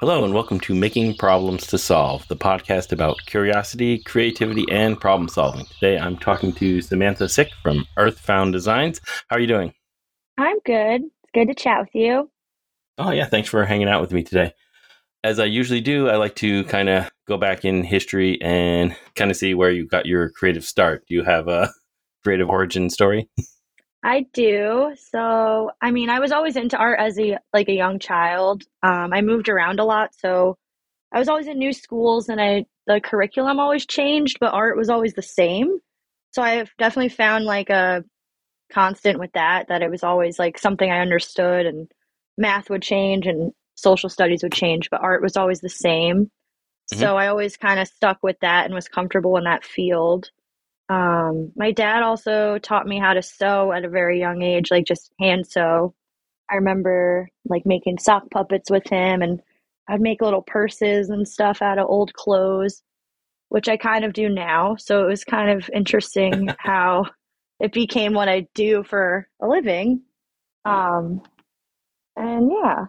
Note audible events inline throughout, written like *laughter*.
Hello, and welcome to Making Problems to Solve, the podcast about curiosity, creativity, and problem solving. Today I'm talking to Samantha Sic from Earth Found Designs. How are you doing? I'm good. It's good to chat with you. Oh, yeah. Thanks for hanging out with me today. As I usually do, I like to kind of go back in history and kind of see where you got your creative start. Do you have a creative origin story? *laughs* I do. So, I mean, I was always into art as a like a young child. Um, I moved around a lot, so I was always in new schools, and I the curriculum always changed, but art was always the same. So I've definitely found like a constant with that. That it was always like something I understood, and math would change, and social studies would change, but art was always the same. Mm-hmm. So I always kind of stuck with that and was comfortable in that field. Um, my dad also taught me how to sew at a very young age, like just hand sew. I remember like making sock puppets with him, and I'd make little purses and stuff out of old clothes, which I kind of do now. So it was kind of interesting *laughs* how it became what I do for a living. Um, and yeah,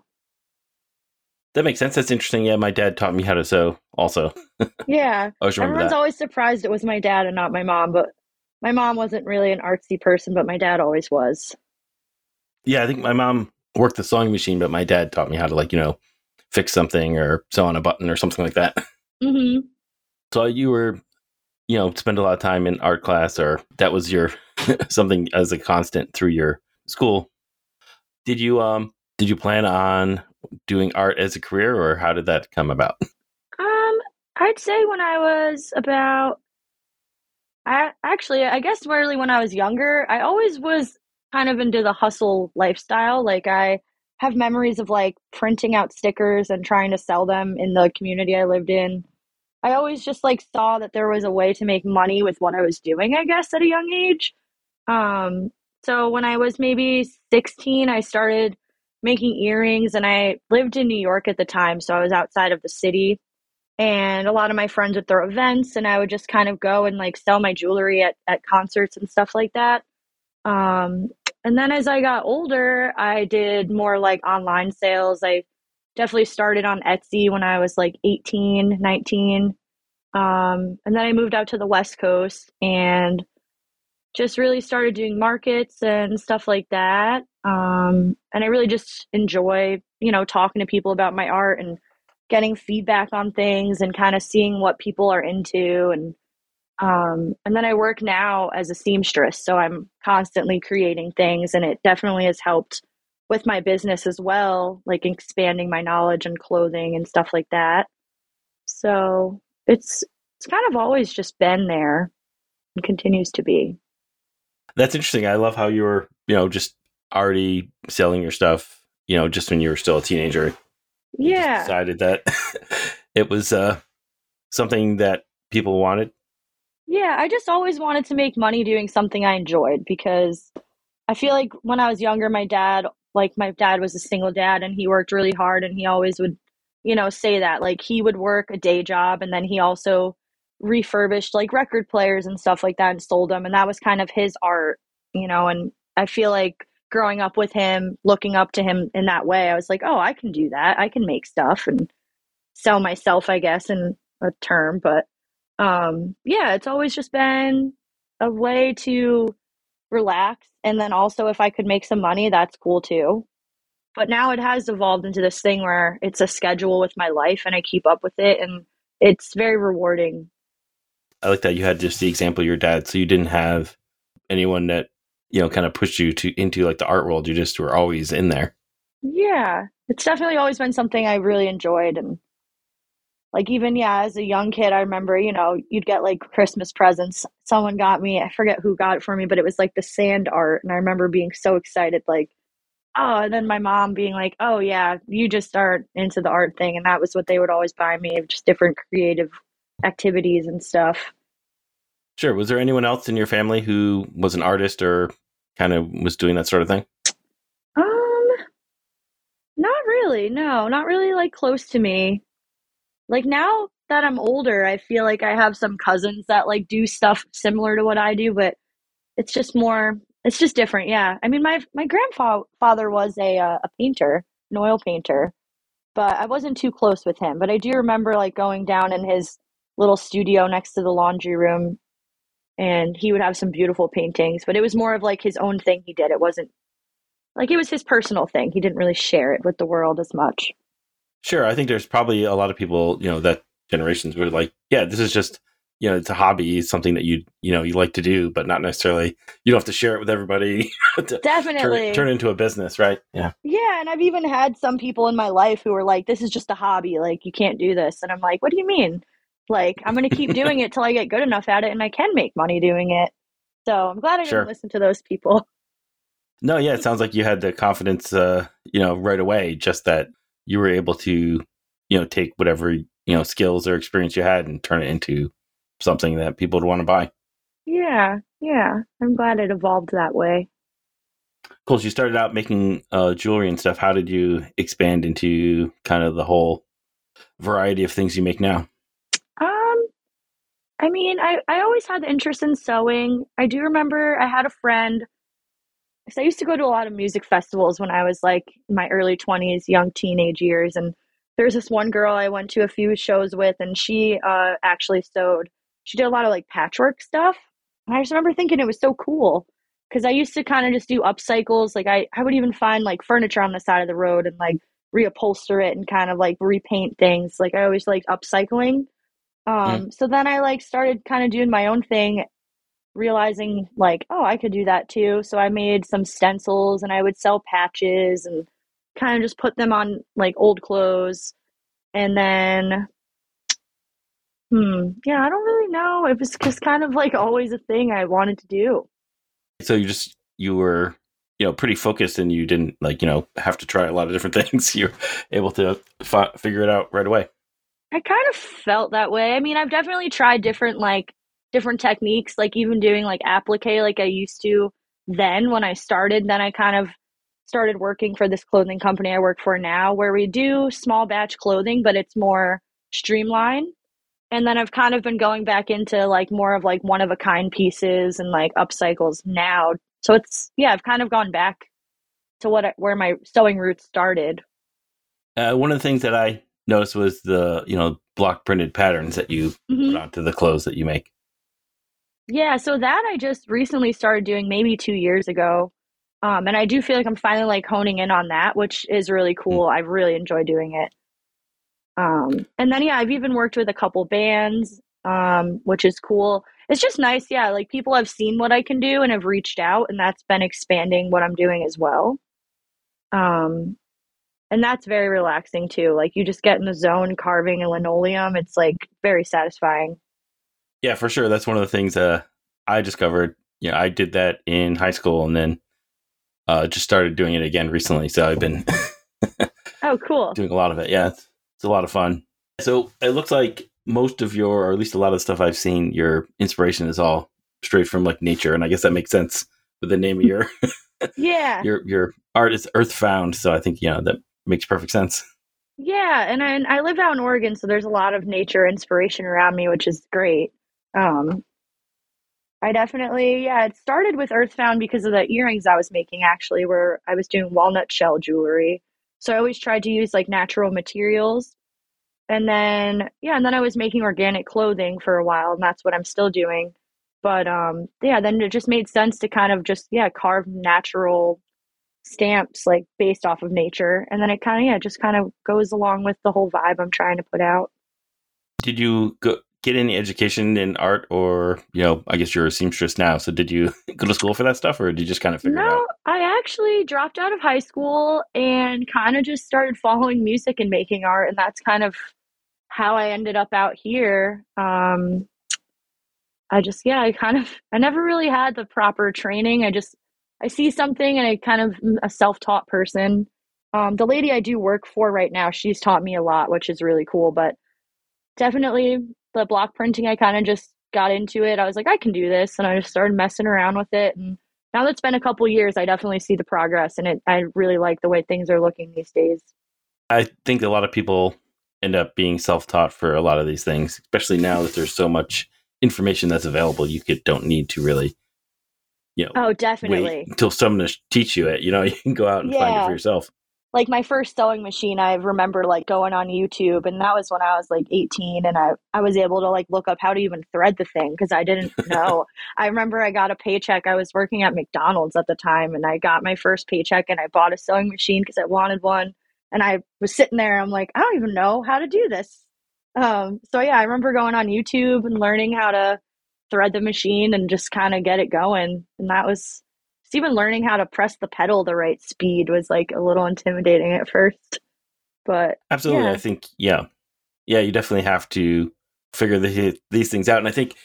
that makes sense. That's interesting. Yeah, my dad taught me how to sew also. yeah. *laughs* Everyone's that. always surprised it was my dad and not my mom, but my mom wasn't really an artsy person, but my dad always was. Yeah, I think my mom worked the sewing machine, but my dad taught me how to like, you know, fix something or sew on a button or something like that. *laughs* Mm-hmm. So you were, you know, spend a lot of time in art class or that was your *laughs* something as a constant through your school. Did you um did you plan on doing art as a career, or how did that come about? Um, I'd say when I was about, I actually, I guess really when I was younger, I always was kind of into the hustle lifestyle. Like I have memories of like printing out stickers and trying to sell them in the community I lived in. I always just like saw that there was a way to make money with what I was doing, I guess, at a young age. Um, so when I was maybe 16, I started making earrings and I lived in New York at the time, so I was outside of the city. And a lot of my friends would throw events and I would just kind of go and like sell my jewelry at, at concerts and stuff like that. Um, and then as I got older, I did more like online sales. I definitely started on Etsy when I was like 18, 19. Um, and then I moved out to the West Coast and just really started doing markets and stuff like that. Um, and I really just enjoy, you know, talking to people about my art and getting feedback on things and kind of seeing what people are into and um, and then I work now as a seamstress, so I'm constantly creating things, and it definitely has helped with my business as well, like expanding my knowledge and clothing and stuff like that. So it's it's kind of always just been there and continues to be. That's interesting. I love how you were, you know, just already selling your stuff, you know, just when you were still a teenager. Yeah. Decided that *laughs* it was uh, something that people wanted. Yeah, I just always wanted to make money doing something I enjoyed because I feel like when I was younger, my dad, like my dad was a single dad and he worked really hard and he always would, you know, say that. Like he would work a day job and then he also refurbished like record players and stuff like that and sold them. And that was kind of his art, you know, and I feel like growing up with him, looking up to him in that way, I was like, oh, I can do that. I can make stuff and sell myself, I guess, in a term. But um, yeah, it's always just been a way to relax. And then also, if I could make some money, that's cool too. But now it has evolved into this thing where it's a schedule with my life and I keep up with it. And it's very rewarding. I like that you had just the example of your dad. So you didn't have anyone that you know kind of pushed you to into like the art world you just were always in there yeah it's definitely always been something i really enjoyed and like even yeah as a young kid i remember you know you'd get like christmas presents someone got me i forget who got it for me but it was like the sand art and i remember being so excited like oh and then my mom being like oh yeah you just are into the art thing and that was what they would always buy me just different creative activities and stuff Sure. Was there anyone else in your family who was an artist or kind of was doing that sort of thing? Um, not really. No, not really like close to me. Like now that I'm older, I feel like I have some cousins that like do stuff similar to what I do, but it's just more it's just different. Yeah. I mean, my my grandfather was a uh, a painter, an oil painter. but I wasn't too close with him. But I do remember like going down in his little studio next to the laundry room and he would have some beautiful paintings, but it was more of like his own thing he did. It wasn't like it was his personal thing. He didn't really share it with the world as much. Sure, I think there's probably a lot of people, you know, that generations were like, yeah, this is just, you know, it's a hobby, it's something that you, you know, you like to do, but not necessarily you don't have to share it with everybody. *laughs* Definitely turn, turn into a business, right? Yeah. Yeah, and I've even had some people in my life who were like, "This is just a hobby. Like, you can't do this," and I'm like, "What do you mean?" Like, I'm going to keep doing it till I get good enough at it and I can make money doing it. So I'm glad I didn't listen to those people. *laughs* No, yeah, it sounds like you had the confidence, uh, you know, right away. Just that you were able to, you know, take whatever you know skills or experience you had and turn it into something that people would want to buy. Yeah, yeah. I'm glad it evolved that way. Cool. So you started out making uh, jewelry and stuff. How did you expand into kind of the whole variety of things you make now? I mean, I, I always had the interest in sewing. I do remember I had a friend. So I used to go to a lot of music festivals when I was like in my early 20s, young teenage years. And there's this one girl I went to a few shows with, and she uh, actually sewed. She did a lot of like patchwork stuff. And I just remember thinking it was so cool because I used to kind of just do upcycles. Like I, I would even find like furniture on the side of the road and like reupholster it and kind of like repaint things. Like I always liked upcycling. Um, so then I like started kind of doing my own thing, realizing like, oh, I could do that too. So I made some stencils and I would sell patches and kind of just put them on like old clothes. And then, hmm, yeah, I don't really know. It was just kind of like always a thing I wanted to do. So you just you were you know pretty focused and you didn't like you know have to try a lot of different *laughs* things. You're able to fi- figure it out right away. I kind of felt that way. I mean, I've definitely tried different like different techniques, like even doing like applique like I used to then when I started. Then I kind of started working for this clothing company I work for now where we do small batch clothing, but it's more streamlined. And then I've kind of been going back into like more of like one of a kind pieces and like upcycles now. So it's yeah, I've kind of gone back to what where my sewing roots started. Uh, one of the things that I noticed was the you know block printed patterns that you Mhm. put onto the clothes that you make. Yeah, so that I just recently started doing maybe two years ago. Um, and I do feel like I'm finally like honing in on that, which is really cool. I really enjoy doing it. Um, and then yeah, I've even worked with a couple bands, um, which is cool. It's just nice, yeah, like people have seen what I can do and have reached out, and that's been expanding what I'm doing as well. Um, and that's very relaxing too. Like you just get in the zone carving a linoleum. It's like very satisfying. Yeah, for sure. That's one of the things uh, I discovered. Yeah, I did that in high school and then uh, just started doing it again recently. So I've been *laughs* Oh, cool. doing a lot of it. Yeah, it's, it's a lot of fun. So it looks like most of your, or at least a lot of the stuff I've seen, your inspiration is all straight from like nature, and I guess that makes sense with the name of your *laughs* Yeah. *laughs* your your art is Earth Found. So I think you know that makes perfect sense. Yeah, and I, and I live out in Oregon, so there's a lot of nature inspiration around me, which is great. Um, I definitely, yeah, it started with Earth Found because of the earrings I was making, actually, where I was doing walnut shell jewelry. So I always tried to use like natural materials. And then, yeah, and then I was making organic clothing for a while, and that's what I'm still doing. But um, yeah, then it just made sense to kind of just, yeah, carve natural stamps like based off of nature. And then it kind of, yeah, just kind of goes along with the whole vibe I'm trying to put out. Did you go, get any education in art, or you know, I guess you're a seamstress now. So did you *laughs* go to school for that stuff, or did you just kind of figure it No, out? I actually dropped out of high school and kind of just started following music and making art, and that's kind of how I ended up out here. Um, I just, yeah, I kind of, I never really had the proper training. I just, I see something and I kind of a self-taught person. Um, the lady I do work for right now, she's taught me a lot, which is really cool. But definitely the block printing, I kind of just got into it. I was like, I can do this, and I just started messing around with it. And now that it's been a couple years, I definitely see the progress, and it, I really like the way things are looking these days. I think a lot of people end up being self-taught for a lot of these things, especially now that there's so much information that's available. You could don't need to really, you know, Oh, definitely. until someone to teach you it. You know, *laughs* you can go out and find it for yourself. like my first sewing machine i remember like going on youtube and that was when i was like 18 and i, I was able to like look up how to even thread the thing because i didn't *laughs* know i remember i got a paycheck i was working at mcdonald's at the time and i got my first paycheck and i bought a sewing machine because i wanted one and i was sitting there i'm like i don't even know how to do this um, so yeah i remember going on youtube and learning how to thread the machine and just kind of get it going and that was just even learning how to press the pedal the right speed was like a little intimidating at first. But absolutely, yeah. I think yeah, yeah, you definitely have to figure the, these things out. And I think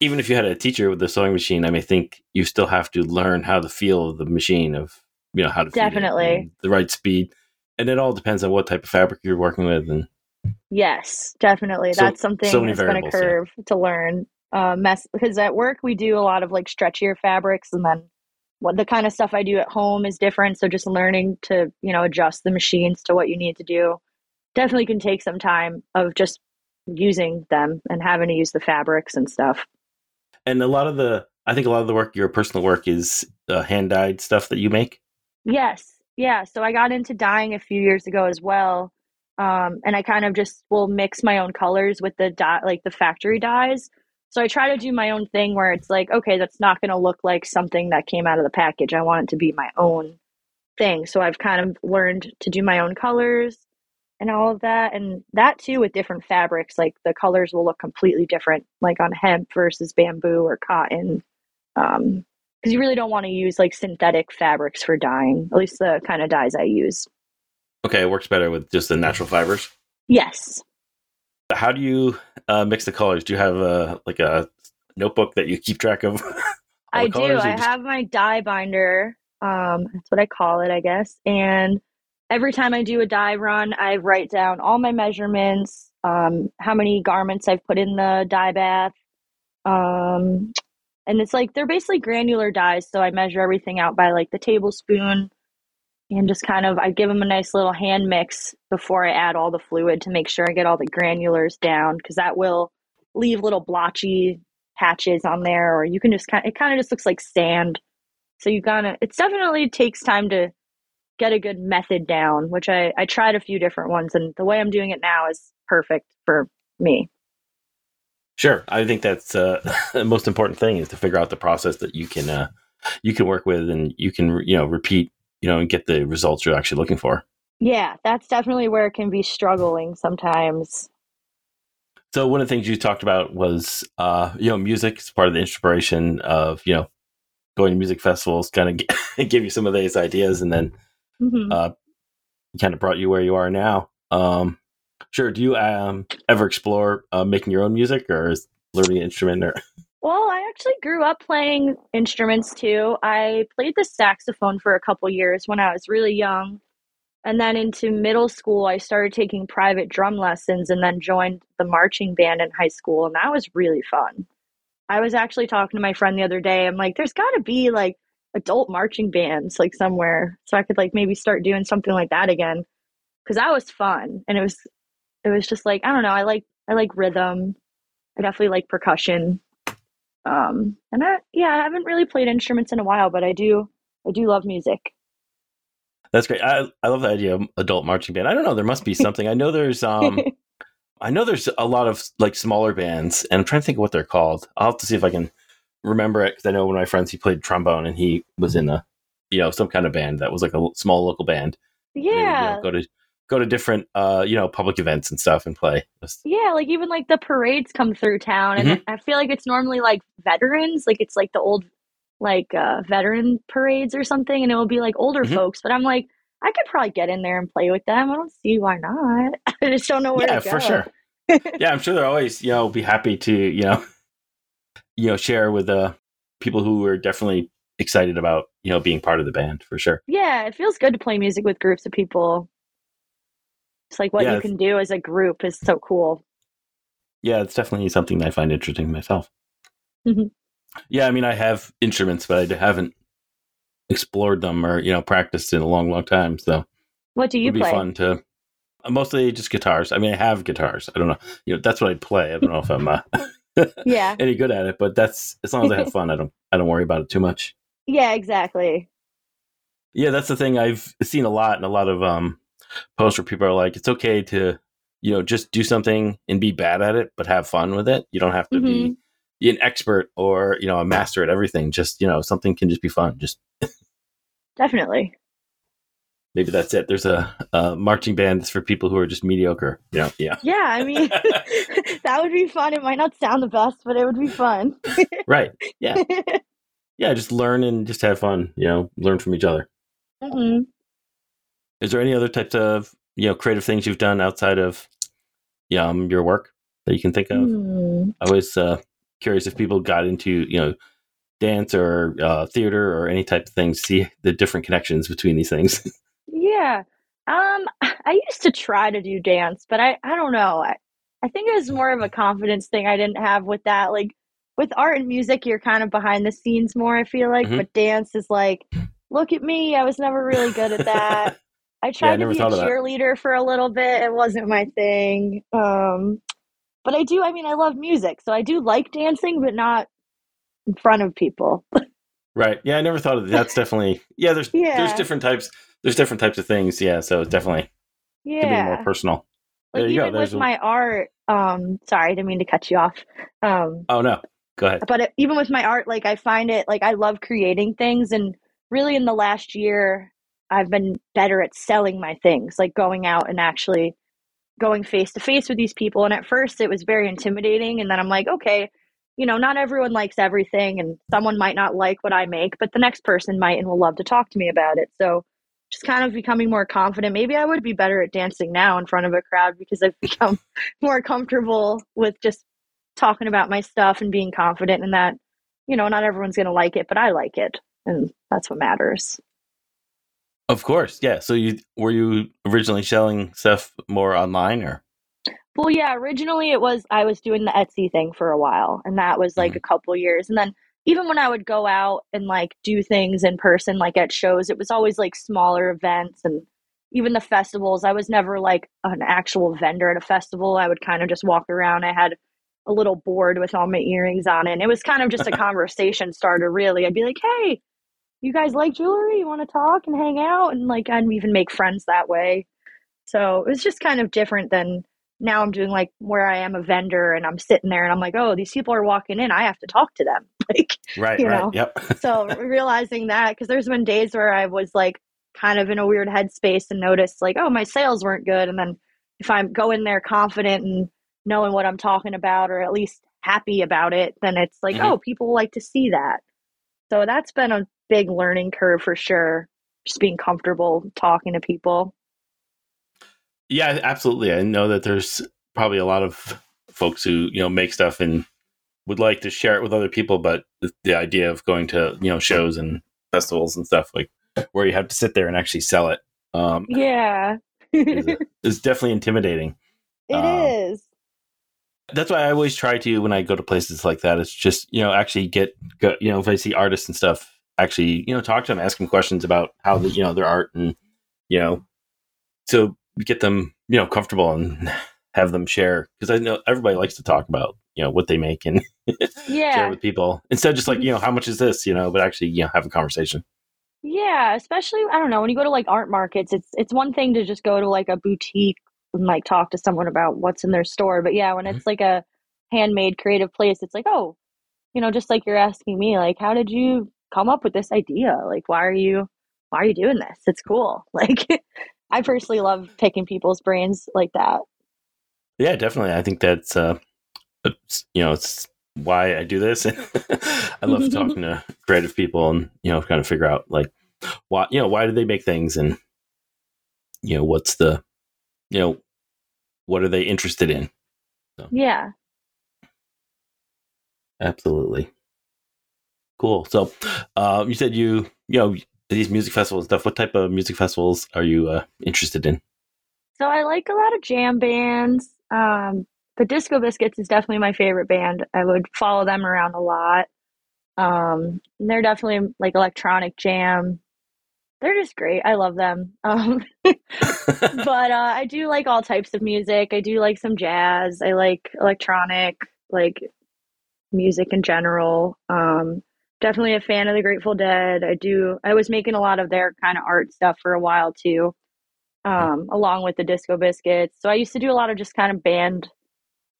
even if you had a teacher with the sewing machine, I mean, I think you still have to learn how to feel the machine of you know how to definitely the right speed, and it all depends on what type of fabric you're working with. And yes, definitely, so, that's something so that's been a curve yeah. to learn. Uh, mess because at work we do a lot of like stretchier fabrics, and then what the kind of stuff I do at home is different. So just learning to, you know, adjust the machines to what you need to do definitely can take some time of just using them and having to use the fabrics and stuff. And a lot of the, I think a lot of the work, your personal work is uh, hand dyed stuff that you make. Yes. Yeah. So I got into dyeing a few years ago as well. Um, and I kind of just will mix my own colors with the dye, like the factory dyes. So I try to do my own thing where it's like, okay, that's not going to look like something that came out of the package. I want it to be my own thing. So I've kind of learned to do my own colors and all of that. And that too with different fabrics, like the colors will look completely different, like on hemp versus bamboo or cotton. Um, because you really don't want to use like synthetic fabrics for dyeing, at least the kind of dyes I use. Okay, it works better with just the natural fibers. Yes. How do you uh, mix the colors? Do you have a like a notebook that you keep track of? *laughs* I do. I just... have my dye binder. Um, that's what I call it, I guess. And every time I do a dye run, I write down all my measurements, um, how many garments I've put in the dye bath. Um, and it's like they're basically granular dyes, so I measure everything out by like the tablespoon and just kind of I give them a nice little hand mix before I add all the fluid to make sure I get all the granulars down because that will leave little blotchy patches on there or you can just kind of, it kind of just looks like sand. So you gotta it's definitely takes time to get a good method down, which I I tried a few different ones and the way I'm doing it now is perfect for me. Sure, I think that's uh, *laughs* the most important thing is to figure out the process that you can uh, you can work with and you can you know repeat you know, and get the results you're actually looking for. Yeah, that's definitely where it can be struggling sometimes. So one of the things you talked about was, uh, you know, music is part of the inspiration of, you know, going to music festivals, kind of *laughs* give you some of these ideas, and then mm-hmm. uh, kind of brought you where you are now. Um, sure. Do you um, ever explore uh, making your own music, or is learning an instrument, or? *laughs* Well, I actually grew up playing instruments too. I played the saxophone for a couple years when I was really young. And then into middle school, I started taking private drum lessons and then joined the marching band in high school. And that was really fun. I was actually talking to my friend the other day. I'm like, there's got to be like adult marching bands like somewhere so I could like maybe start doing something like that again. Cause that was fun. And it was, it was just like, I don't know. I like, I like rhythm. I definitely like percussion. Um, and I, yeah, I haven't really played instruments in a while, but I do, I do love music. That's great. I, I love the idea of adult marching band. I don't know. There must be *laughs* something. I know there's, um, *laughs* I know there's a lot of like smaller bands, and I'm trying to think of what they're called. I'll have to see if I can remember it because I know one of my friends he played trombone and he was in a, you know, some kind of band that was like a small local band. Yeah. Would, you know, go to go to different uh you know public events and stuff and play yeah like even like the parades come through town and mm-hmm. i feel like it's normally like veterans like it's like the old like uh veteran parades or something and it will be like older mm-hmm. folks but i'm like i could probably get in there and play with them i don't see why not *laughs* i just don't know where yeah to go. for sure yeah i'm sure they're always you know be happy to you know you know share with uh people who are definitely excited about you know being part of the band for sure yeah it feels good to play music with groups of people it's like what yeah, you can do as a group is so cool. Yeah, it's definitely something I find interesting myself. Mm-hmm. Yeah, I mean, I have instruments, but I haven't explored them or you know practiced in a long, long time. So, what do you it'd play? Be fun to mostly just guitars. I mean, I have guitars. I don't know. You know, that's what I play. I don't know if I'm uh, *laughs* yeah any good at it, but that's as long as I have *laughs* fun, I don't I don't worry about it too much. Yeah, exactly. Yeah, that's the thing I've seen a lot in a lot of um posts where people are like, it's okay to, you know, just do something and be bad at it, but have fun with it. You don't have to be Mhm. an expert or, you know, a master at everything. Just, you know, something can just be fun. Just Definitely. maybe that's it. There's a, a marching band that's for people who are just mediocre. Yeah, yeah. Yeah, I mean, *laughs* that would be fun. It might not sound the best, but it would be fun. *laughs* Right. Yeah. Yeah, just learn and just have fun, you know, learn from each other. hmm Is there any other types of, you know, creative things you've done outside of yeah, um, your work that you can think of? Hmm. I was uh, curious if people got into, you know, dance or uh, theater or any type of thing, see the different connections between these things. *laughs* Yeah. Um, I used to try to do dance, but I, I don't know. I, I think it was more of a confidence thing I didn't have with that. Like with art and music, you're kind of behind the scenes more, I feel like, Mhm. but dance is like, look at me. I was never really good at that. *laughs* I tried to be a cheerleader for a little bit. It wasn't my thing. Um, but I do, I mean, I love music, so I do like dancing, but not in front of people. *laughs* right. Yeah, I never thought of that. That's definitely yeah, there's there's different types there's different types of things. Yeah, so it definitely can be Yeah. more personal. Like There you go. even There's with a- my art, um, sorry, I didn't mean to cut you off. Um, Oh no. Go ahead. but it, even with my art, like I find it like I love creating things, and really in the last year, I've been better at selling my things, like going out and actually going face to face with these people. And at first, it was very intimidating, and then I'm like, okay, you know, not everyone likes everything, and someone might not like what I make, but the next person might and will love to talk to me about it. So. Just kind of becoming more confident. Maybe I would be better at dancing now in front of a crowd because I've *laughs* become more comfortable with just talking about my stuff and being confident in that, you know, not everyone's going to like it, but I like it. And that's what matters. Of course. Yeah. So you were you originally selling stuff more online or Well, yeah, originally it was, I was doing the Etsy thing for a while, and that was like mm-hmm. a couple years. And then even when I would go out and like do things in person, like at shows, it was always like smaller events and even the festivals. I was never like an actual vendor at a festival. I would kind of just walk around. I had a little board with all my earrings on. And it was kind of just a *laughs* conversation starter, really. I'd be like, hey, you guys like jewelry? You want to talk and hang out? And like, I'd even make friends that way. So it was just kind of different than now I'm doing like where I am a vendor and I'm sitting there and I'm like, oh, these people are walking in. I have to talk to them. *laughs* Like, right, You right. know. Yep. *laughs* so realizing that because there's been days where I was like kind of in a weird headspace and noticed like, oh, my sales weren't good. And then if I go in there confident and knowing what I'm talking about or at least happy about it, then it's like, Mhm. oh, people like to see that. So that's been a big learning curve for sure. Just being comfortable talking to people. Yeah, absolutely. I know that there's probably a lot of folks who, you know, make stuff and would like to share it with other people, but the, idea of going to, you know, shows and festivals and stuff like where you have to sit there and actually sell it um, Yeah. is, *laughs* it is definitely intimidating. Um, is. That's why I always try to when I go to places like that. It's just you know actually get go, you know if I see artists and stuff, actually you know talk to them, ask them questions about how the you know their art and you know so get them you know comfortable and *laughs* have them share because I know everybody likes to talk about you know what they make and *laughs* share Yeah. with people instead of just like you know how much is this you know but actually you know have a conversation. Yeah, especially I don't know, when you go to like art markets, it's it's one thing to just go to like a boutique and like talk to someone about what's in their store. But yeah, when Mhm. it's like a handmade creative place, it's like, oh, you know, just like you're asking me, like, how did you come up with this idea? Like, why are you why are you doing this? It's cool. *laughs* Like I personally love picking people's brains like that. Yeah, definitely. I think that's uh, it's, you know it's why I do this. *laughs* I love *laughs* talking to creative people and you know kind of figure out like why you know why do they make things and you know what's the you know what are they interested in. Yeah. Absolutely, cool. So uh, you said you you know these music festivals and stuff. What type of music festivals are you uh, interested in? So I like a lot of jam bands. Um, the Disco Biscuits is definitely my favorite band. I would follow them around a lot. Um, they're definitely like electronic jam. They're just great. I love them. *laughs* Um, but uh, I do like all types of music. I do like some jazz. I like electronic, like music in general. Um, definitely a fan of the Grateful Dead. I do. I was making a lot of their kind of art stuff for a while too, um, along with the Disco Biscuits. So I used to do a lot of just kind of band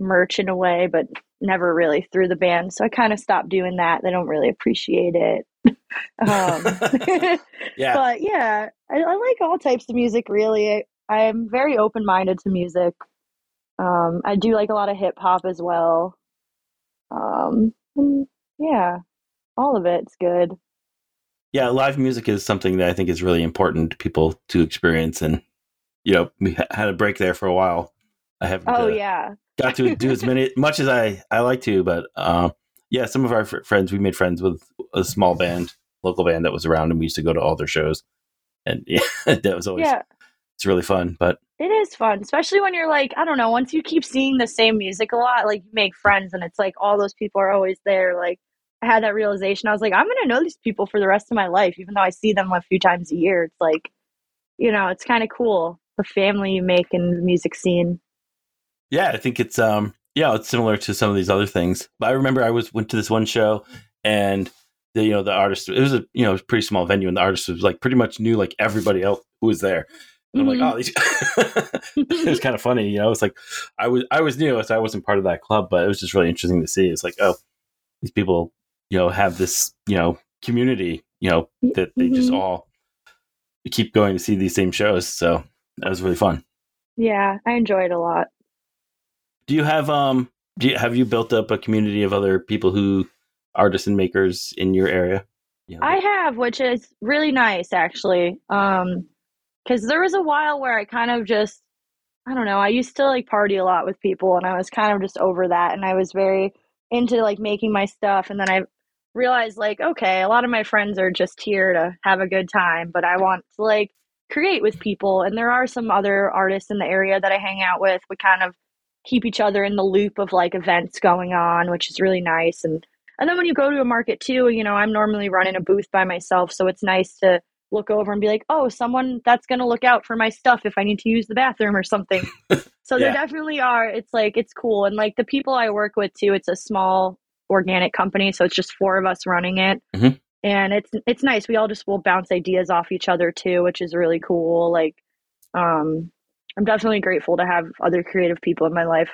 merch in a way, but never really through the band. So I kind of stopped doing that. They don't really appreciate it. *laughs* um, *laughs* yeah. But yeah, I, I, like all types of music. Really, I, am very open minded to music. Um, I do like a lot of hip hop as well. Um, yeah, all of it's good. Yeah, live music is something that I think is really important to people to experience, and you know, we had a break there for a while. I haven't. Oh uh, yeah. got to do as many *laughs* much as I I like to, but uh, yeah, some of our f- friends we made friends with a small band, local band that was around, and we used to go to all their shows, and yeah, *laughs* that was always yeah. It's really fun, but it is fun, especially when you're like I don't know. Once you keep seeing the same music a lot, like you make friends, and it's like all those people are always there. Like I had that realization. I was like, I'm gonna know these people for the rest of my life, even though I see them a few times a year. It's like, you know, it's kind of cool the family you make in the music scene. Yeah, I think it's um yeah, it's similar to some of these other things. But I remember I was went to this one show and the you know the artist it was a you know a pretty small venue and the artist was like pretty much knew like everybody else who was there. And mm-hmm. I'm like, mm-hmm. oh, these *laughs* it was kind of funny, you know. It's like I was I was new, so I wasn't part of that club, but it was just really interesting to see. It's like, oh, these people you know have this you know community you know that they mm-hmm. just all keep going to see these same shows so that was really fun yeah i enjoyed a lot do you have um do you have you built up a community of other people who artists and makers in your area yeah. i have which is really nice actually um because there was a while where i kind of just i don't know i used to like party a lot with people and i was kind of just over that and i was very into like making my stuff and then i realized like okay a lot of my friends are just here to have a good time but i want to like create with people and there are some other artists in the area that i hang out with we kind of keep each other in the loop of like events going on which is really nice and and then when you go to a market too you know i'm normally running a booth by myself so it's nice to look over and be like oh someone that's going to look out for my stuff if i need to use the bathroom or something *laughs* so yeah. there definitely are it's like it's cool and like the people i work with too it's a small organic company, so it's just four of us running it. Mm-hmm. And it's it's nice. We all just will bounce ideas off each other too, which is really cool. Like, um, I'm definitely grateful to have other creative people in my life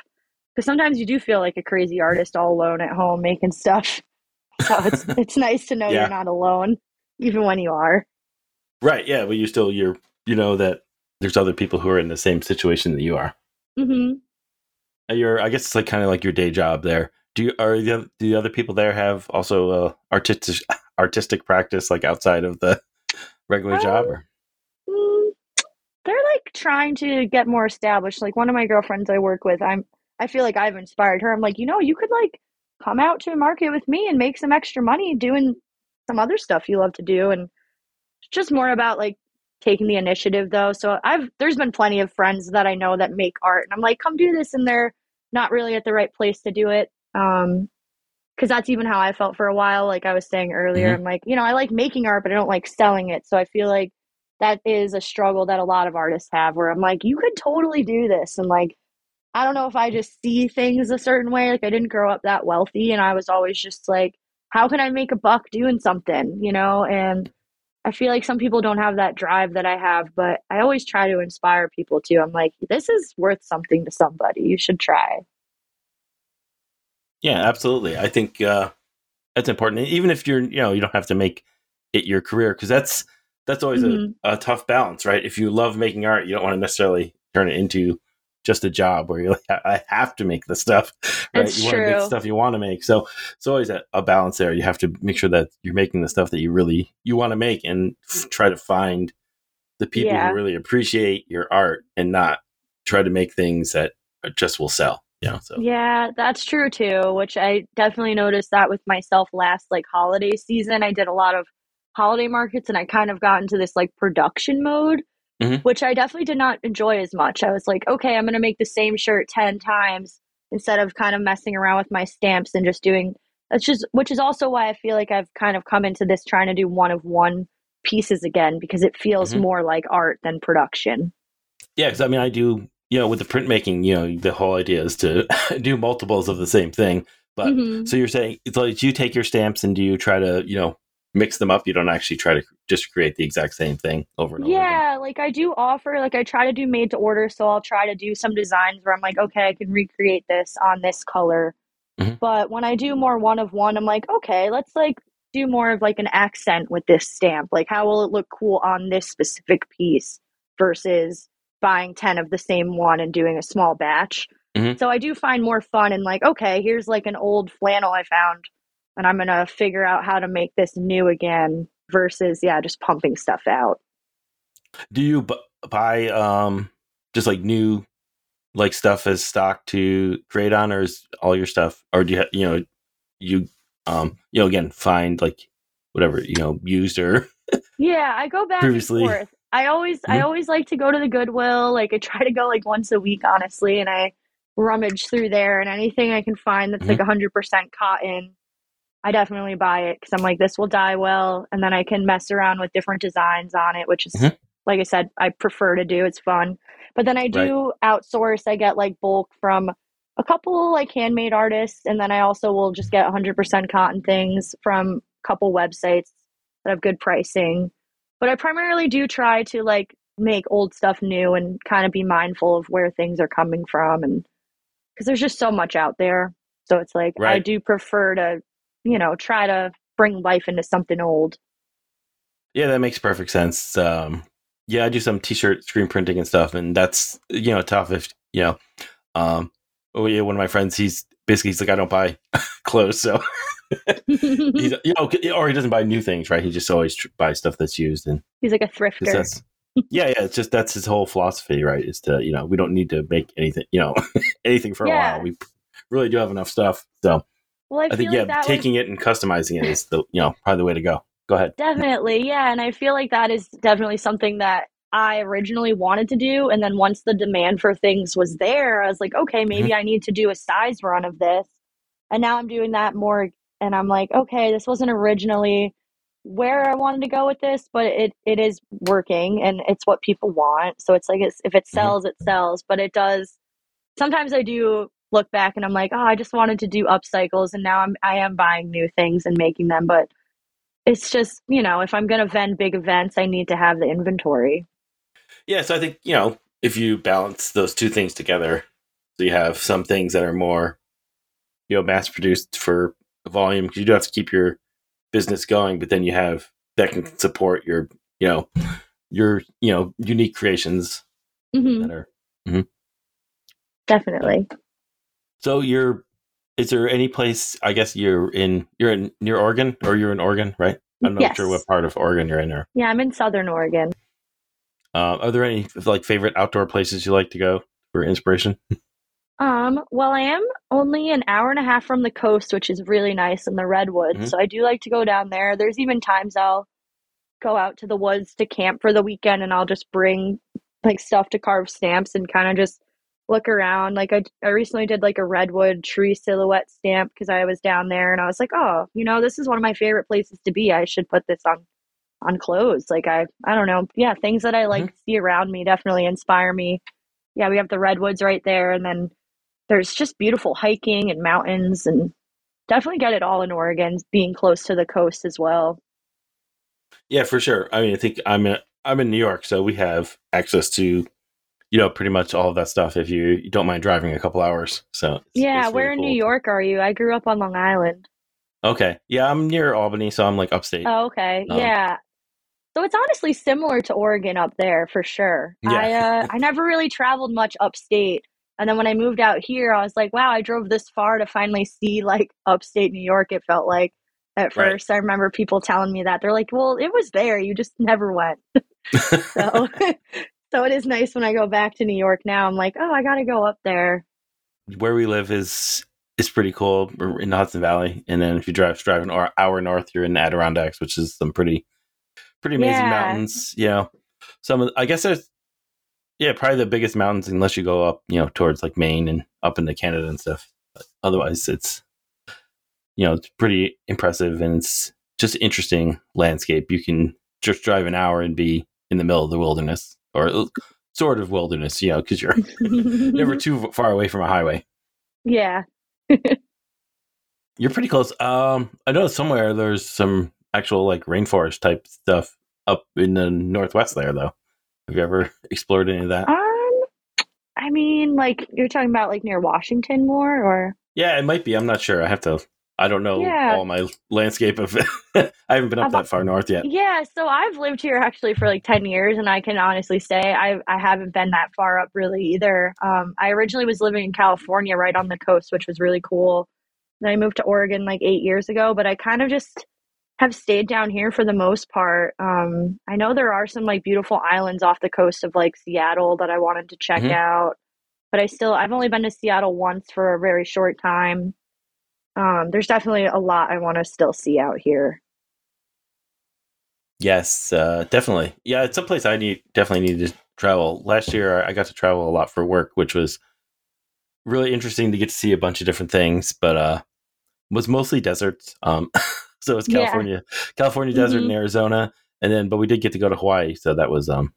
because sometimes you do feel like a crazy artist all alone at home making stuff. So it's *laughs* it's nice to know yeah. you're not alone, even when you are. Right. Yeah, but you still you're you know that there's other people who are in the same situation that you are. Mm-hmm. You're I guess it's like kind of like your day job there do you are the do the other people there have also uh, artistic *laughs* artistic practice like outside of the *laughs* regular um, job or? Mm, they're like trying to get more established. Like one of my girlfriends i work with i'm i feel like i've inspired her. I'm like you know you could like come out to a market with me and make some extra money doing some other stuff you love to do. And it's just more about like taking the initiative though. So i've there's been plenty of friends that i know that make art and i'm like come do this and they're not really at the right place to do it um, because that's even how I felt for a while. Like I was saying earlier, mm-hmm. I'm like, you know, I like making art, but I don't like selling it. So I feel like that is a struggle that a lot of artists have where I'm like, you could totally do this. And like, I don't know if I just see things a certain way. Like I didn't grow up that wealthy and I was always just like, how can I make a buck doing something, you know? And I feel like some people don't have that drive that I have, but I always try to inspire people too. I'm like, this is worth something to somebody. You should try. Yeah, absolutely. I think uh, that's important. Even if you're, you know, you don't have to make it your career because that's that's always mm-hmm. a, a, tough balance, right? If you love making art, you don't want to necessarily turn it into just a job where you're like, I have to make *laughs* the stuff, right? It's you true. want to make stuff you want to make. So it's always a, a, balance there. You have to make sure that you're making the stuff that you really you want to make and f- try to find the people yeah. who really appreciate your art and not try to make things that just will sell. Yeah. So. Yeah, that's true too, which I definitely noticed that with myself last like holiday season. I did a lot of holiday markets and I kind of got into this like production mode, mm-hmm. which I definitely did not enjoy as much. I was like, okay, I'm going to make the same shirt 10 times instead of kind of messing around with my stamps and just doing that's just which is also why I feel like I've kind of come into this trying to do one of one pieces again because it feels mm-hmm. more like art than production. Yeah, because I mean, I do you know, with the printmaking, you know, the whole idea is to *laughs* do multiples of the same thing. But Mhm. so you're saying it's like do you take your stamps and do you try to you know mix them up? You don't actually try to just create the exact same thing over and over. Yeah, like I do offer, like I try to do made to order, so I'll try to do some designs where I'm like, okay, I can recreate this on this color. Mhm. But when I do more one of one, I'm like, okay, let's like do more of like an accent with this stamp. Like, how will it look cool on this specific piece versus buying 10 of the same one and doing a small batch? Mhm. So I do find more fun in like, okay, here's like an old flannel I found, and I'm gonna figure out how to make this new again versus, yeah, just pumping stuff out. Do you bu- buy um just like new like stuff as stock to create on, or is all your stuff, or do you you know you um you know again find like whatever you know used or *laughs* Yeah, I go back Previously. and forth. I always I Mhm. always like to go to the Goodwill. Like I try to go like once a week, honestly, and I rummage through there and anything I can find that's like 100% cotton, I definitely buy it because I'm like this will dye well, and then I can mess around with different designs on it, which is Mhm. like I said, I prefer to do. It's fun. But then I do outsource. I get like bulk from a couple like handmade artists, and then I also will just get 100% cotton things from a couple websites that have good pricing. But I primarily do try to like make old stuff new and kind of be mindful of where things are coming from and because there's just so much out there. So it's like I do prefer to, you know, try to bring life into something old. Yeah, that makes perfect sense. Um, yeah, I do some t-shirt screen printing and stuff, and that's you know tough if you know. Um, oh yeah, one of my friends, he's basically he's like I don't buy *laughs* clothes, so *laughs* he's you know, or he doesn't buy new things, right? He just always tr- buys stuff that's used, and He's like a thrifter. yeah, yeah. It's just that's his whole philosophy, right? Is to you know we don't need to make anything, you know, *laughs* anything for a while. We really do have enough stuff, so Well, I, I, think like yeah, that was taking it and customizing it is the you know probably the way to go. Go ahead. Definitely, yeah. And I feel like that is definitely something that I originally wanted to do. And then once the demand for things was there, I was like, okay, mm-hmm. maybe I need to do a size run of this. And now I'm doing that more. And I'm like, okay, this wasn't originally where I wanted to go with this, but it, it is working and it's what people want. So it's like, it's, if it mm-hmm. sells, it sells. But it does, sometimes I do look back and I'm like, oh, I just wanted to do upcycles. And now I'm, I am buying new things and making them. But it's just you know if i'm going to vend big events i need to have the inventory Yeah, so I think you know if you balance those two things together, so you have some things that are more, you know, mass produced for volume because you do have to keep your business going, but then you have that can support your, you know, your you know unique creations hmm that are. definitely So you're, is there any place? I guess you're in, you're in near Oregon, or you're in Oregon, right? I'm not yes sure what part of Oregon you're in. Or yeah i'm in southern oregon uh, are there any like favorite outdoor places you like to go for inspiration? um well i am only an hour and a half from the coast which is really nice in the redwoods Mhm. so i do like to go down there there's even times i'll go out to the woods to camp for the weekend and i'll just bring like stuff to carve stamps and kind of just look around like I, I recently did like a redwood tree silhouette stamp because i was down there and i was like oh you know this is one of my favorite places to be i should put this on on clothes like i i don't know yeah things that i like to see around me definitely inspire me yeah we have the redwoods right there and then there's just beautiful hiking and mountains and definitely get it all in oregon being close to the coast as well Yeah, for sure. I mean, I think I'm in, I'm in New York, so we have access to, you know, pretty much all of that stuff if you, you don't mind driving a couple hours. So it's- yeah it's where really in cool. new york are you i grew up on long island Okay, yeah, I'm near Albany, so I'm like upstate. Oh, okay. Um, yeah. So it's honestly similar to Oregon up there for sure. I Yeah. uh, *laughs* I never really traveled much upstate. And then when I moved out here, I was like, wow, I drove this far to finally see like upstate New York, it felt like at Right. first. I remember people telling me that. They're like, well, it was there. You just never went. *laughs* So *laughs* so it is nice when I go back to New York now. I'm like, oh, I got to go up there. Where we live is is pretty cool. We're in the Hudson Valley, and then if you drive drive an hour, hour north, you're in the Adirondacks, which is some pretty pretty amazing Yeah. mountains. You know, some of I guess there's yeah probably the biggest mountains unless you go up you know towards like Maine and up into Canada and stuff. But otherwise, it's you know it's pretty impressive and it's just interesting landscape. You can just drive an hour and be in the middle of the wilderness or sort of wilderness, you know, because you're *laughs* never too far away from a highway. yeah. *laughs* You're pretty close. Um, I know somewhere there's some actual like rainforest type stuff up in the northwest there, though. Have you ever *laughs* explored any of that? Um, I mean, like you're talking about like near Washington more, or Yeah, it might be. I'm not sure. I have to. I don't know Yeah. all my landscape of. *laughs* I haven't been up I've- that far north yet. yeah. So I've lived here actually for like ten years, and I can honestly say I I haven't been that far up really either. Um, I originally was living in California, right on the coast, which was really cool. Then I moved to Oregon like eight years ago, but I kind of just have stayed down here for the most part. Um, I know there are some like beautiful islands off the coast of like Seattle that I wanted to check Mhm. out, but I still I've only been to Seattle once for a very short time. Um, there's definitely a lot I want to still see out here. Yes, uh, definitely. Yeah, it's a place I need definitely need to travel. Last year, I got to travel a lot for work, which was really interesting to get to see a bunch of different things. But uh, was mostly deserts. Um, *laughs* so it's Yeah. California, California desert and Arizona, and then but we did get to go to Hawaii, so that was um,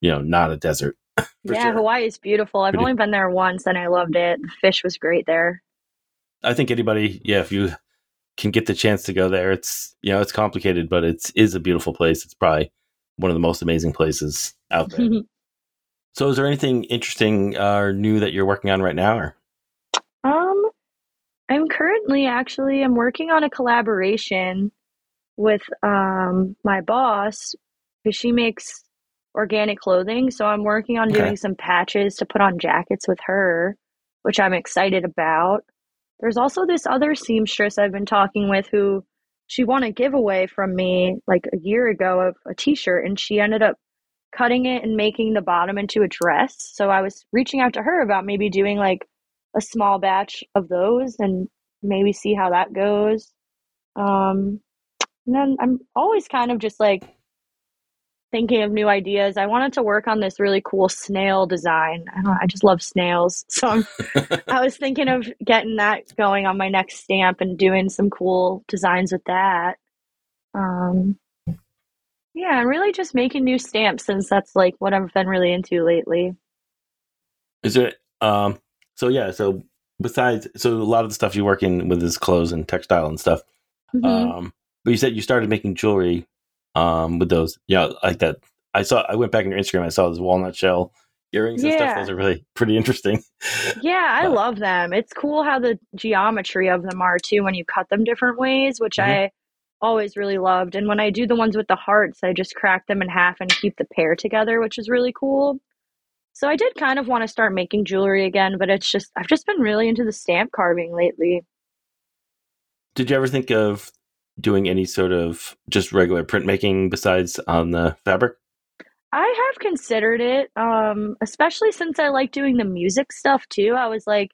you know, not a desert. *laughs* Yeah, sure. Hawaii is beautiful. I've Pretty- only been there once and I loved it. The fish was great there. I think anybody, yeah, if you can get the chance to go there, it's you know it's complicated, but it's is a beautiful place. It's probably one of the most amazing places out there. *laughs* so, is there anything interesting uh, or new that you're working on right now? Or I'm currently actually I'm working on a collaboration with um my boss because she makes organic clothing. So I'm working on Okay. doing some patches to put on jackets with her, which I'm excited about. There's also this other seamstress I've been talking with who she won a giveaway from me like a year ago of a t-shirt and she ended up cutting it and making the bottom into a dress. So I was reaching out to her about maybe doing like a small batch of those and maybe see how that goes. Um, and then I'm always kind of just like thinking of new ideas. I wanted to work on this really cool snail design. I don't I just love snails. *laughs* So I'm, *laughs* I was thinking of getting that going on my next stamp and doing some cool designs with that. Um, yeah, and really just making new stamps since that's like what I've been really into lately. is it um? So yeah, so besides, so a lot of the stuff you work in with is clothes and textile and stuff. Mhm. Um, but you said you started making jewelry, um, with those, yeah, like that. I saw. I went back on your Instagram. I saw those walnut shell earrings and stuff. Those are really pretty interesting. Yeah, I *laughs* love them. It's cool how the geometry of them are too when you cut them different ways, which Mhm. I always really loved. And when I do the ones with the hearts, I just crack them in half and keep the pair together, which is really cool. So I did kind of want to start making jewelry again, but it's just I've just been really into the stamp carving lately. Did you ever think of doing any sort of just regular printmaking besides on the fabric? I have considered it, um, especially since I like doing the music stuff too. I was like,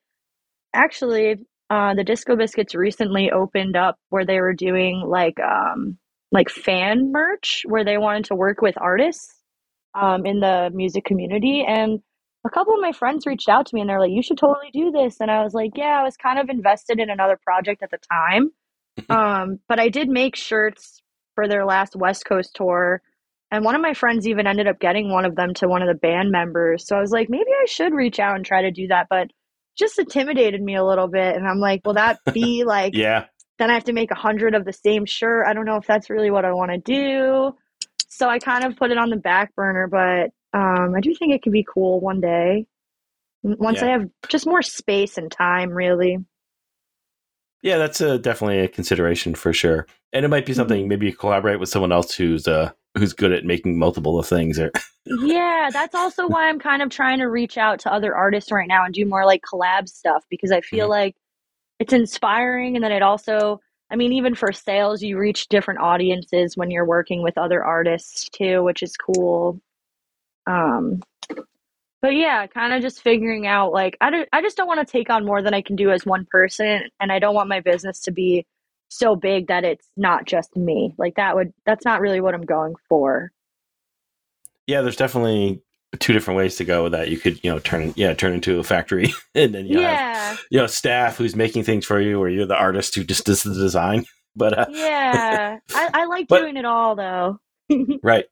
actually, uh, the Disco Biscuits recently opened up where they were doing like um, like fan merch, where they wanted to work with artists um, in the music community, and a couple of my friends reached out to me and they're like, "You should totally do this," and I was like, "Yeah." I was kind of invested in another project at the time, *laughs* um, but I did make shirts for their last West Coast tour. And one of my friends even ended up getting one of them to one of the band members. So I was like, maybe I should reach out and try to do that. But just intimidated me a little bit. And I'm like, will that *laughs* be like, Yeah, then I have to make a hundred of the same shirt? I don't know if that's really what I want to do. So I kind of put it on the back burner. But um, I do think it could be cool one day. Once I have just more space and time, really. yeah, that's a, definitely a consideration for sure. And it might be something maybe you collaborate with someone else who's uh who's good at making multiple of things. Or *laughs* Yeah, that's also why I'm kind of trying to reach out to other artists right now and do more like collab stuff because I feel Mhm. like it's inspiring and then it also I mean even for sales you reach different audiences when you're working with other artists too, which is cool. Um but yeah, kind of just figuring out like I don't, I just don't want to take on more than I can do as one person and I don't want my business to be so big that it's not just me. Like that would that's not really what I'm going for. yeah, there's definitely two different ways to go with that. You could you know turn yeah turn into a factory, *laughs* and then you have you know staff who's making things for you, or you're the artist who just does the design. *laughs* But uh, Yeah, *laughs* I, I like But- doing it all though. right,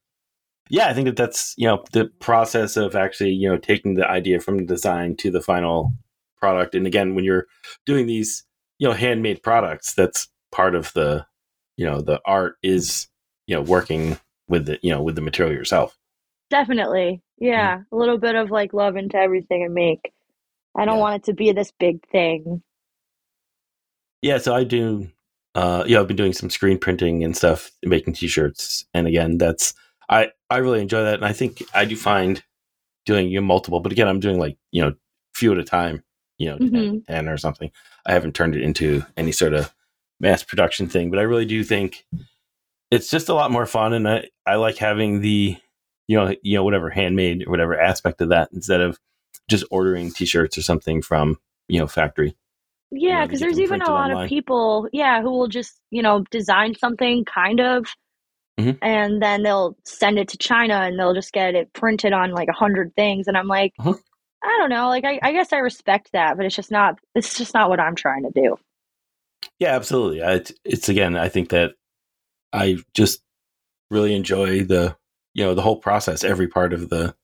yeah, I think that that's you know the process of actually you know taking the idea from the design to the final product. And again, when you're doing these you know handmade products that's part of the you know the art is you know working with the you know with the material yourself Definitely. Yeah. A little bit of like love into everything I make. I don't Yeah. want it to be this big thing. yeah so i do uh yeah i've been doing some screen printing and stuff making t-shirts and again that's i i really enjoy that and i think i do find doing you know, multiple but again i'm doing like you know few at a time you know 10, Mhm. 10 or something i haven't turned it into any sort of mass production thing but i really do think it's just a lot more fun and i i like having the you know you know whatever handmade or whatever aspect of that instead of just ordering t-shirts or something from you know factory Yeah, because get there's even a lot online. of people, yeah, who will just, you know, design something kind of, Mhm. and then they'll send it to China and they'll just get it printed on like a hundred things. And I'm like, Uh-huh. I don't know, like I, I guess I respect that, but it's just not it's just not what I'm trying to do. Yeah, absolutely. I, it's again, I think that I just really enjoy the you know the whole process, every part of the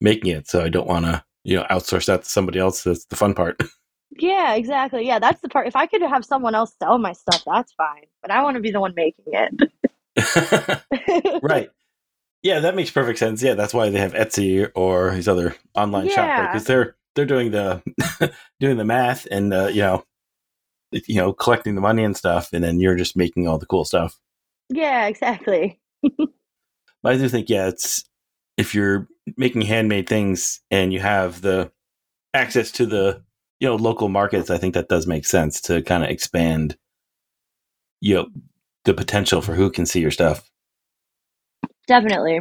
making it. So I don't want to you know outsource that to somebody else. That's the fun part. *laughs* Yeah, exactly. Yeah, that's the part. If I could have someone else sell my stuff, that's fine. But I want to be the one making it. *laughs* *laughs* right. Yeah, that makes perfect sense. Yeah, that's why they have Etsy or these other online shop Yeah. because they're they're doing the doing the math and uh, you know you know collecting the money and stuff, and then you're just making all the cool stuff. Yeah, exactly. But I do think, yeah, it's if you're making handmade things and you have the access to the you know local markets, I think that does make sense to kind of expand, you know, the potential for who can see your stuff. Definitely.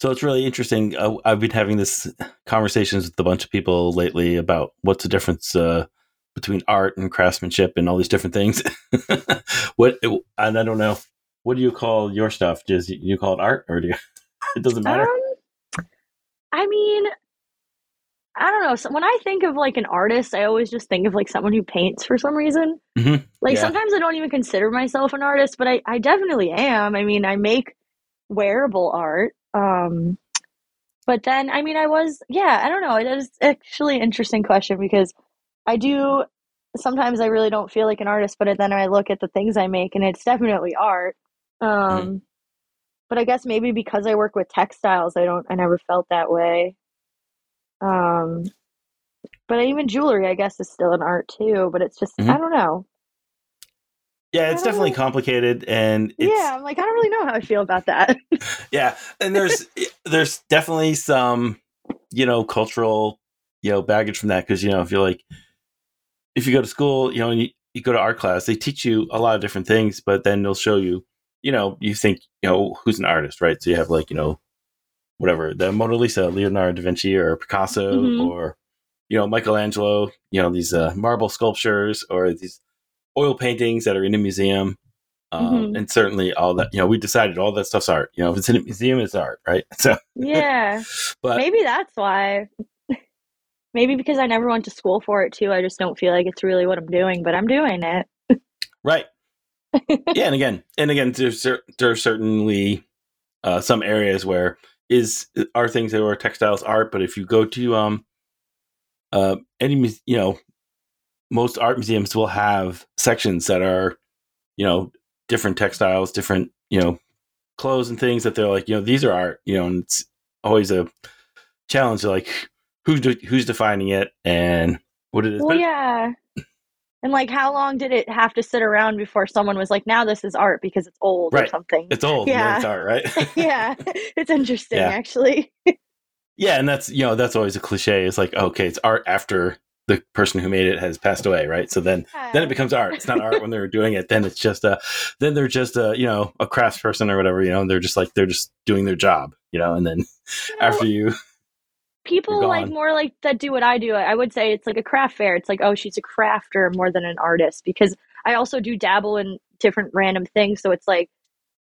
So it's really interesting. Uh, I've been having this conversations with a bunch of people lately about what's the difference uh, between art and craftsmanship and all these different things. *laughs* what and I don't know. What do you call your stuff? Does you call it art or do you? *laughs* It doesn't matter. Um, I mean, I don't know. So when I think of like an artist, I always just think of like someone who paints for some reason. Mhm. Like Yeah. sometimes I don't even consider myself an artist, but I, I definitely am. I mean, I make wearable art. Um, but then, I mean, I was, yeah, I don't know. It is actually an interesting question because I do sometimes I really don't feel like an artist, but then I look at the things I make and it's definitely art. Um, but I guess maybe because I work with textiles, I don't, I never felt that way. Um, but even jewelry, I guess, is still an art too. But it's just, I Mhm. don't know. Yeah, it's definitely know. complicated, and it's, yeah, I'm like, I don't really know how I feel about that. *laughs* yeah, and there's *laughs* there's definitely some you know cultural you know baggage from that because you know if you're like if you go to school, you know, and you, you go to art class, they teach you a lot of different things, but then they'll show you, you know, you think you know who's an artist, right? So you have like you know whatever the Mona Lisa, Leonardo da Vinci, or Picasso, Mhm. or you know Michelangelo, you know these uh, marble sculptures or these oil paintings that are in a museum. Um, Mhm. And certainly all that, you know, we decided all that stuff's art. You know, if it's in a museum, it's art, right? *laughs* So, yeah, *laughs* but maybe that's why. maybe because I never went to school for it too. I just don't feel like it's really what I'm doing, but I'm doing it. right, yeah, and again, and again, there's cer- there are certainly uh, some areas where is are things that are textiles art, but if you go to um uh any you know most art museums will have sections that are you know different textiles, different you know clothes and things that they're like you know these are art, you know, and it's always a challenge to like who's de- who's defining it and what it is. Well, But- yeah. And like, how long did it have to sit around before someone was like, "Now this is art because it's old" or something? It's old, yeah. Yeah. it's art, right? *laughs* yeah, *laughs* it's interesting Yeah. actually. *laughs* Yeah, and that's you know that's always a cliche. It's like okay, it's art after the person who made it has passed away, right? So then then it becomes art. It's not art when they're doing it. Then it's just a then they're just a you know a crafts person or whatever. You know, and they're just like they're just doing their job. You know, and then You know, after you, people like more like that do what I do. I would say it's like a craft fair. It's like, oh, she's a crafter more than an artist because I also do dabble in different random things. So it's like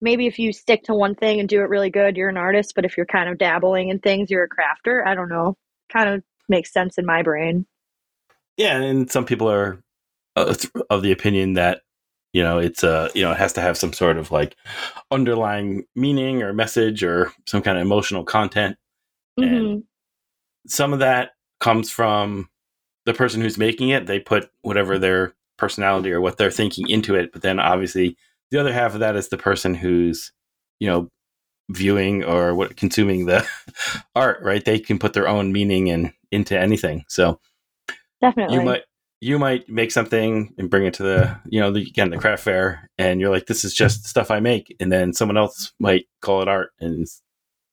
maybe if you stick to one thing and do it really good, you're an artist. But if you're kind of dabbling in things, you're a crafter. I don't know. Kind of makes sense in my brain. yeah, and some people are uh, of the opinion that you know it's uh you know it has to have some sort of like underlying meaning or message or some kind of emotional content. And- Mhm. Some of that comes from the person who's making it, they put whatever their personality or what they're thinking into it. But then obviously the other half of that is the person who's, you know, viewing or what consuming the *laughs* art, right? They can put their own meaning in into anything. So Definitely. you might you might make something and bring it to the you know the, again the craft fair and you're like this is just stuff i make and then someone else might call it art and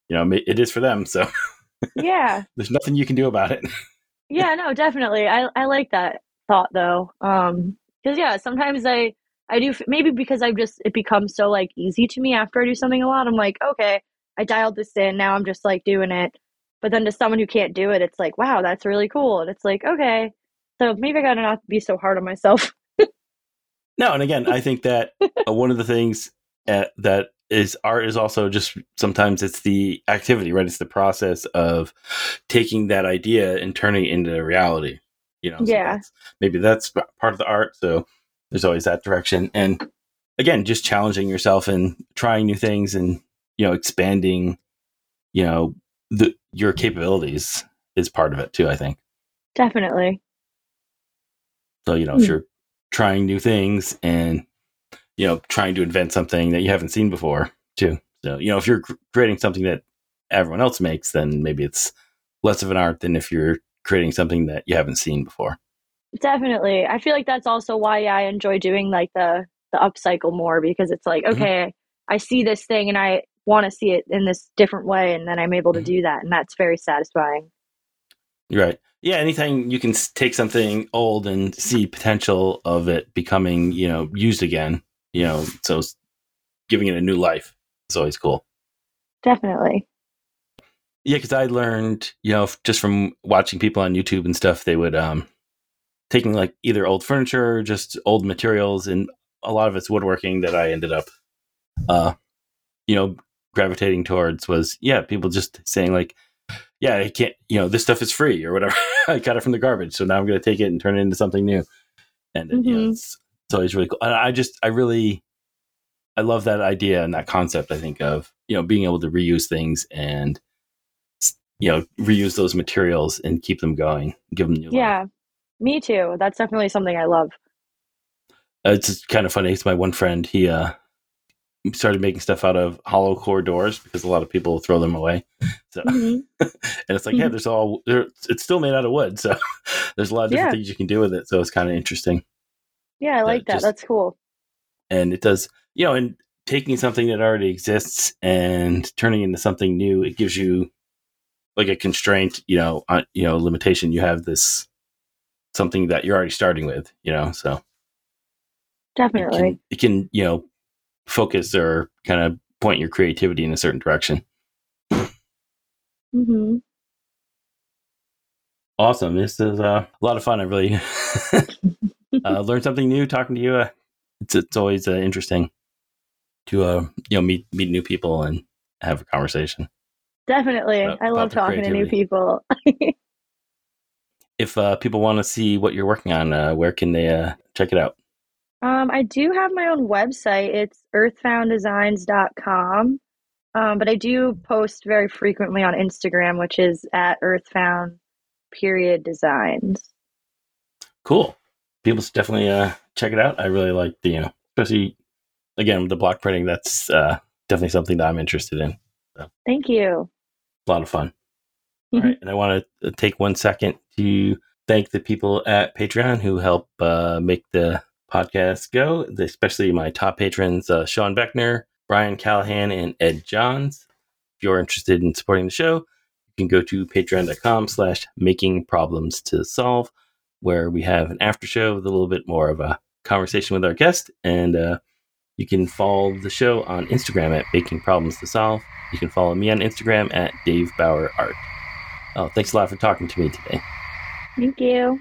you know it is for them so *laughs* yeah. *laughs* there's nothing you can do about it *laughs* Yeah, no, definitely. I I like that thought though. Um cuz yeah, sometimes I I do maybe because I've just it becomes so like easy to me after I do something a lot. I'm like, okay, I dialed this in. Now I'm just like doing it. But then to someone who can't do it, it's like, wow, that's really cool. And it's like, okay, so maybe I gotta not be so hard on myself. *laughs* no, and again, I think that uh, one of the things uh, that is art is also just sometimes it's the activity, right? It's the process of taking that idea and turning it into reality. You know, so Yeah. that's- maybe that's part of the art. So there's always that direction, and again, just challenging yourself and trying new things, and you know, expanding, you know, the your capabilities is part of it too. I think. Definitely. So, you know, if Hmm. you're trying new things and, you know, trying to invent something that you haven't seen before, too. So, you know, if you're creating something that everyone else makes, then maybe it's less of an art than if you're creating something that you haven't seen before. Definitely. I feel like that's also why I enjoy doing like the the upcycle more because it's like, Mhm. okay, I see this thing and I want to see it in this different way and then I'm able to Mhm. do that and that's very satisfying. Right. Yeah, anything you can take something old and see potential of it becoming, you know, used again, you know, so giving it a new life is always cool. Definitely. Yeah, because I learned, you know, just from watching people on YouTube and stuff, they would um taking like either old furniture or just old materials, and a lot of it's woodworking that I ended up, uh, you know, gravitating towards was yeah, people just saying like, yeah, I can't, you know, this stuff is free or whatever. *laughs* I got it from the garbage, so now I'm going to take it and turn it into something new, and you know, Mhm. It's, it's always really cool. And I just, I really, I love that idea and that concept. I think of you know being able to reuse things and you know reuse those materials and keep them going give them new life. Yeah. Me too. That's definitely something I love. Uh, it's just kind of funny it's my one friend he uh started making stuff out of hollow core doors because a lot of people throw them away *laughs* so Mhm. *laughs* and it's like yeah Mhm. there's all there, it's still made out of wood so *laughs* there's a lot of different Yeah. things you can do with it so it's kind of interesting Yeah, I like that. just- That's cool. and it does you know and taking something that already exists and turning into something new it gives you like a constraint you know on, you know limitation you have this something that you're already starting with you know so it Definitely. can, it can you know focus or kind of point your creativity in a certain direction Mm-hmm. awesome this is uh, a lot of fun i really *laughs* uh, learned something new talking to you uh, it's, it's always uh, interesting to uh, you know meet meet new people and have a conversation Definitely. About- I love talking to new people. *laughs* if uh, people want to see what you're working on uh, where can they uh, check it out Um, I do have my own website. It's earthfounddesigns.com. Um, but I do post very frequently on Instagram, which is at earthfound period designs. cool people should definitely uh, check it out i really like the you know especially again the block printing that's uh, definitely something that i'm interested in Thank you. a lot of fun *laughs* All right, and I want to take one second to thank the people at Patreon who help uh, make the podcast go, especially my top patrons, uh, Sean Beckner, Brian Callahan, and Ed Johns. If you're interested in supporting the show, you can go to patreon.com slash making problems to solve, where we have an after show with a little bit more of a conversation with our guest. And uh, you can follow the show on Instagram at Making problems to solve. You can follow me on Instagram at Dave Bauer Art. Oh, thanks a lot for talking to me today. Thank you.